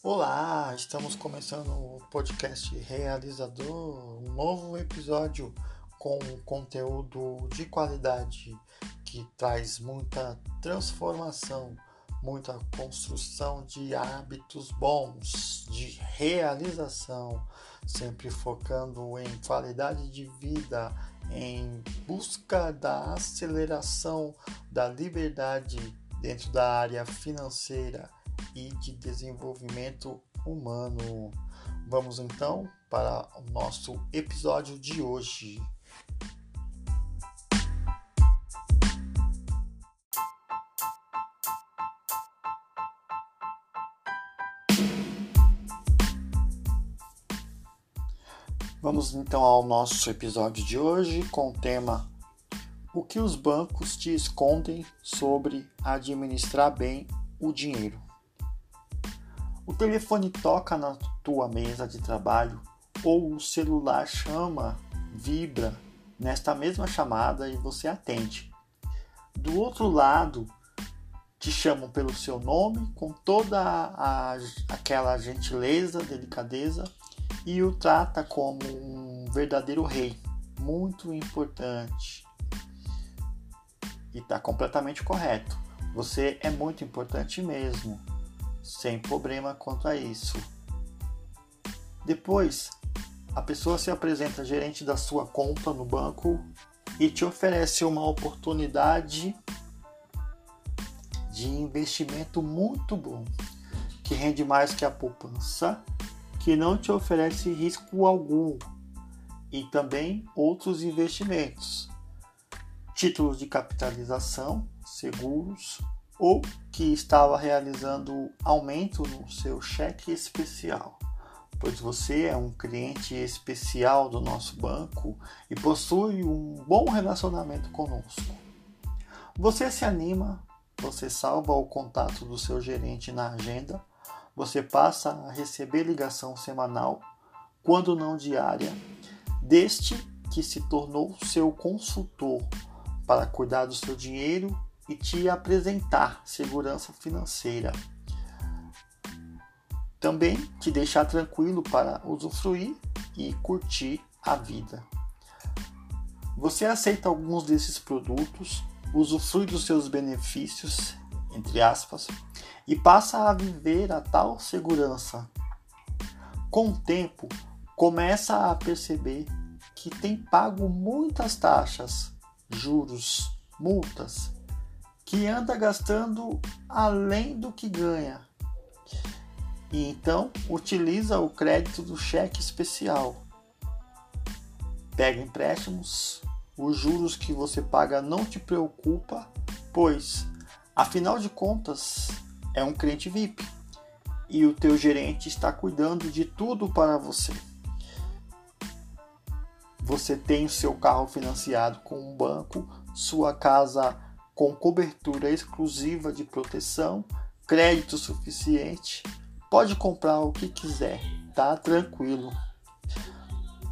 Olá, estamos começando o podcast Realizador, um novo episódio com conteúdo de qualidade que traz muita transformação, muita construção de hábitos bons, de realização, sempre focando em qualidade de vida, em busca da aceleração da liberdade dentro da área financeira e de desenvolvimento humano. Vamos então para o nosso episódio de hoje. Vamos então ao nosso episódio de hoje com o tema O que os bancos te escondem sobre administrar bem o dinheiro. O telefone toca na tua mesa de trabalho ou o celular chama, vibra nesta mesma chamada e você atende. Do outro lado, te chamam pelo seu nome com toda a, aquela gentileza, delicadeza e o trata como um verdadeiro rei, muito importante. E está completamente correto. Você é muito importante mesmo sem problema quanto a isso. Depois, a pessoa se apresenta gerente da sua conta no banco e te oferece uma oportunidade de investimento muito bom, que rende mais que a poupança, que não te oferece risco algum, e também outros investimentos, títulos de capitalização, seguros, ou que estava realizando aumento no seu cheque especial, pois você é um cliente especial do nosso banco e possui um bom relacionamento conosco. Você se anima, você salva o contato do seu gerente na agenda, você passa a receber ligação semanal, quando não diária, deste que se tornou seu consultor para cuidar do seu dinheiro e te apresentar segurança financeira. Também te deixar tranquilo para usufruir e curtir a vida. Você aceita alguns desses produtos, usufrui dos seus benefícios, entre aspas, e passa a viver a tal segurança. Com o tempo, começa a perceber que tem pago muitas taxas, juros, multas que anda gastando além do que ganha. E então utiliza o crédito do cheque especial. Pega empréstimos, os juros que você paga não te preocupa, pois, afinal de contas, é um cliente VIP e o teu gerente está cuidando de tudo para você. Você tem o seu carro financiado com um banco, sua casa com cobertura exclusiva de proteção, crédito suficiente, pode comprar o que quiser, tá tranquilo.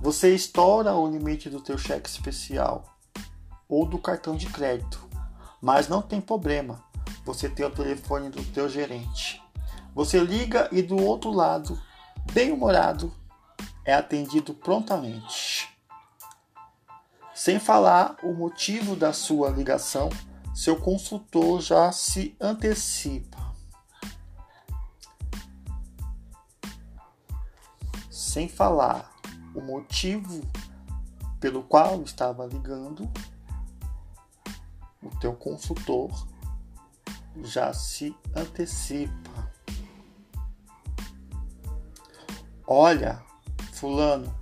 Você estoura o limite do teu cheque especial ou do cartão de crédito, mas não tem problema. Você tem o telefone do teu gerente. Você liga e do outro lado, bem humorado, é atendido prontamente. Sem falar o motivo da sua ligação seu consultor já se antecipa. Sem falar o motivo pelo qual estava ligando, o teu consultor já se antecipa. Olha, fulano,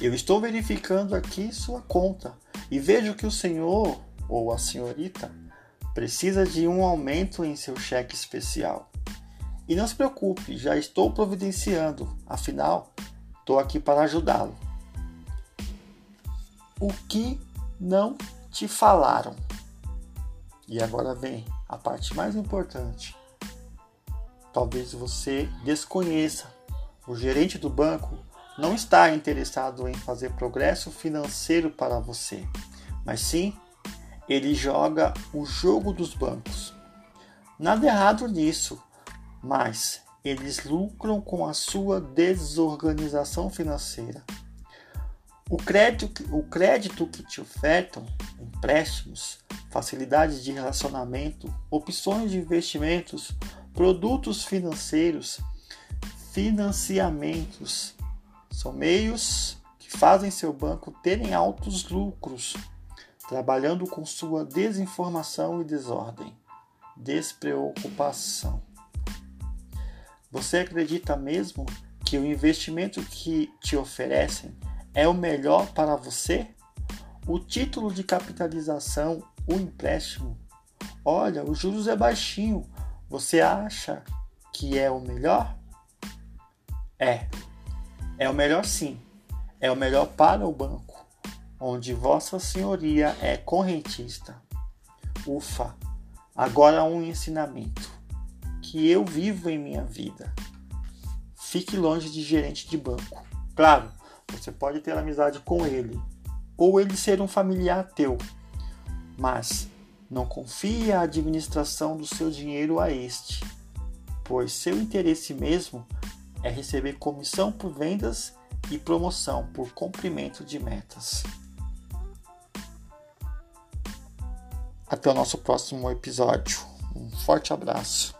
eu estou verificando aqui sua conta e vejo que o senhor ou a senhorita Precisa de um aumento em seu cheque especial. E não se preocupe, já estou providenciando, afinal, estou aqui para ajudá-lo. O que não te falaram? E agora vem a parte mais importante. Talvez você desconheça. O gerente do banco não está interessado em fazer progresso financeiro para você, mas sim ele joga o jogo dos bancos. Nada errado nisso, mas eles lucram com a sua desorganização financeira. O crédito, o crédito que te ofertam, empréstimos, facilidades de relacionamento, opções de investimentos, produtos financeiros, financiamentos, são meios que fazem seu banco terem altos lucros, trabalhando com sua desinformação e desordem, despreocupação. Você acredita mesmo que o investimento que te oferecem é o melhor para você? O título de capitalização, o empréstimo. Olha, os juros é baixinho. Você acha que é o melhor? É. É o melhor sim. É o melhor para o banco, onde Vossa Senhoria é correntista. Ufa! Agora um ensinamento que eu vivo em minha vida. Fique longe de gerente de banco. Claro, você pode ter amizade com ele, ou ele ser um familiar teu, mas não confie a administração do seu dinheiro a este, pois seu interesse mesmo é receber comissão por vendas e promoção por cumprimento de metas. Até o nosso próximo episódio. Um forte abraço.